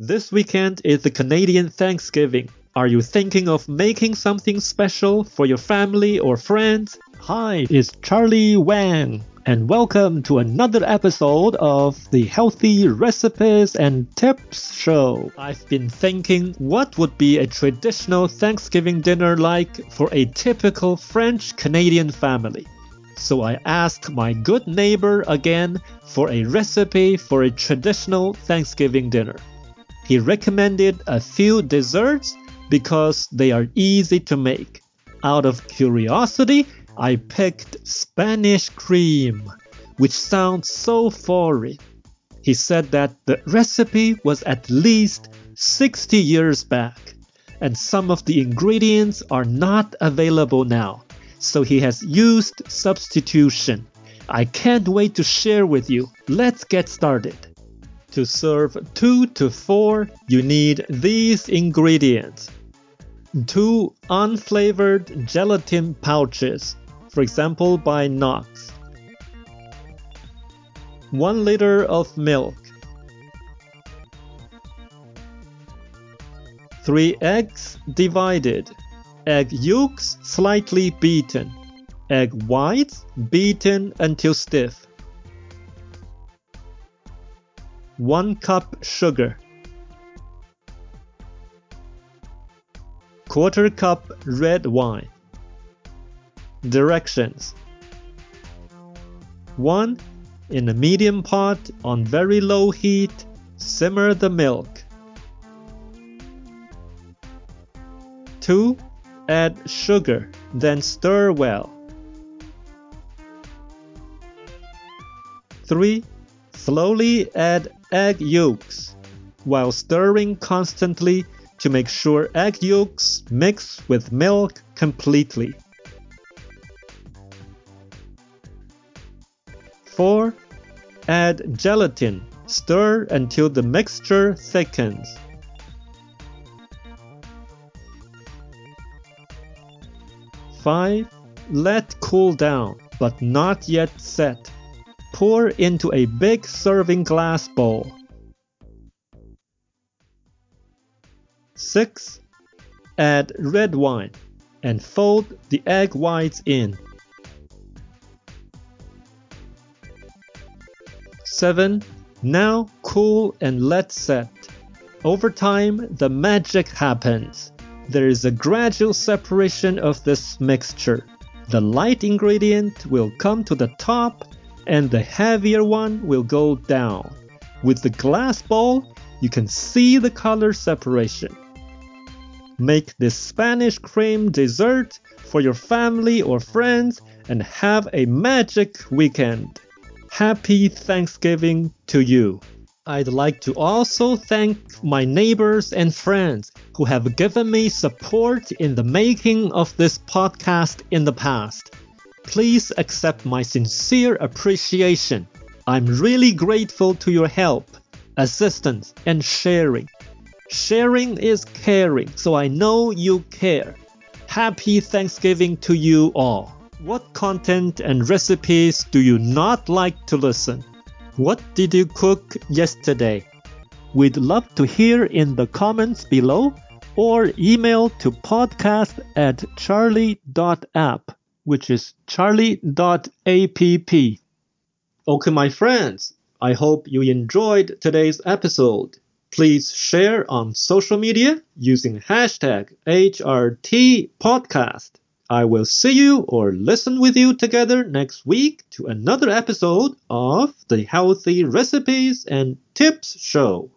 This weekend is the Canadian Thanksgiving. Are you thinking of making something special for your family or friends? Hi, it's Charlie Wang, and welcome to another episode of the Healthy Recipes and Tips Show. I've been thinking what would be a traditional Thanksgiving dinner like for a typical French Canadian family. So I asked my good neighbor again for a recipe for a traditional Thanksgiving dinner. He recommended a few desserts because they are easy to make. Out of curiosity, I picked Spanish cream, which sounds so foreign. He said that the recipe was at least 60 years back, and some of the ingredients are not available now, so he has used substitution. I can't wait to share with you. Let's get started. To serve 2 to 4, you need these ingredients. 2 unflavored gelatin pouches, for example by Knox. 1 liter of milk. 3 eggs divided. Egg yolks slightly beaten. Egg whites beaten until stiff. 1 cup sugar, quarter cup red wine. Directions 1. In a medium pot on very low heat, simmer the milk. 2. Add sugar, then stir well. 3. Slowly add egg yolks while stirring constantly to make sure egg yolks mix with milk completely. 4. Add gelatin. Stir until the mixture thickens. Five, let cool down, but not yet set. Pour into a big serving glass bowl. 6. Add red wine and fold the egg whites in. 7. Now cool and let set. Over time, the magic happens. There is a gradual separation of this mixture. The light ingredient will come to the top and the heavier one will go down. With the glass bowl, you can see the color separation. Make this Spanish cream dessert for your family or friends and have a magic weekend. Happy Thanksgiving to you. I'd like to also thank my neighbors and friends who have given me support in the making of this podcast in the past. Please accept my sincere appreciation. I'm really grateful to your help, assistance, and sharing. Sharing is caring, so I know you care. Happy Thanksgiving to you all. What content and recipes do you not like to listen? What did you cook yesterday? We'd love to hear in the comments below or email to podcast at charlie.app which is charlie.app. Okay, my friends, I hope you enjoyed today's episode. Please share on social media using hashtag HRTpodcast. I will see you or listen with you together next week to another episode of the Healthy Recipes and Tips Show.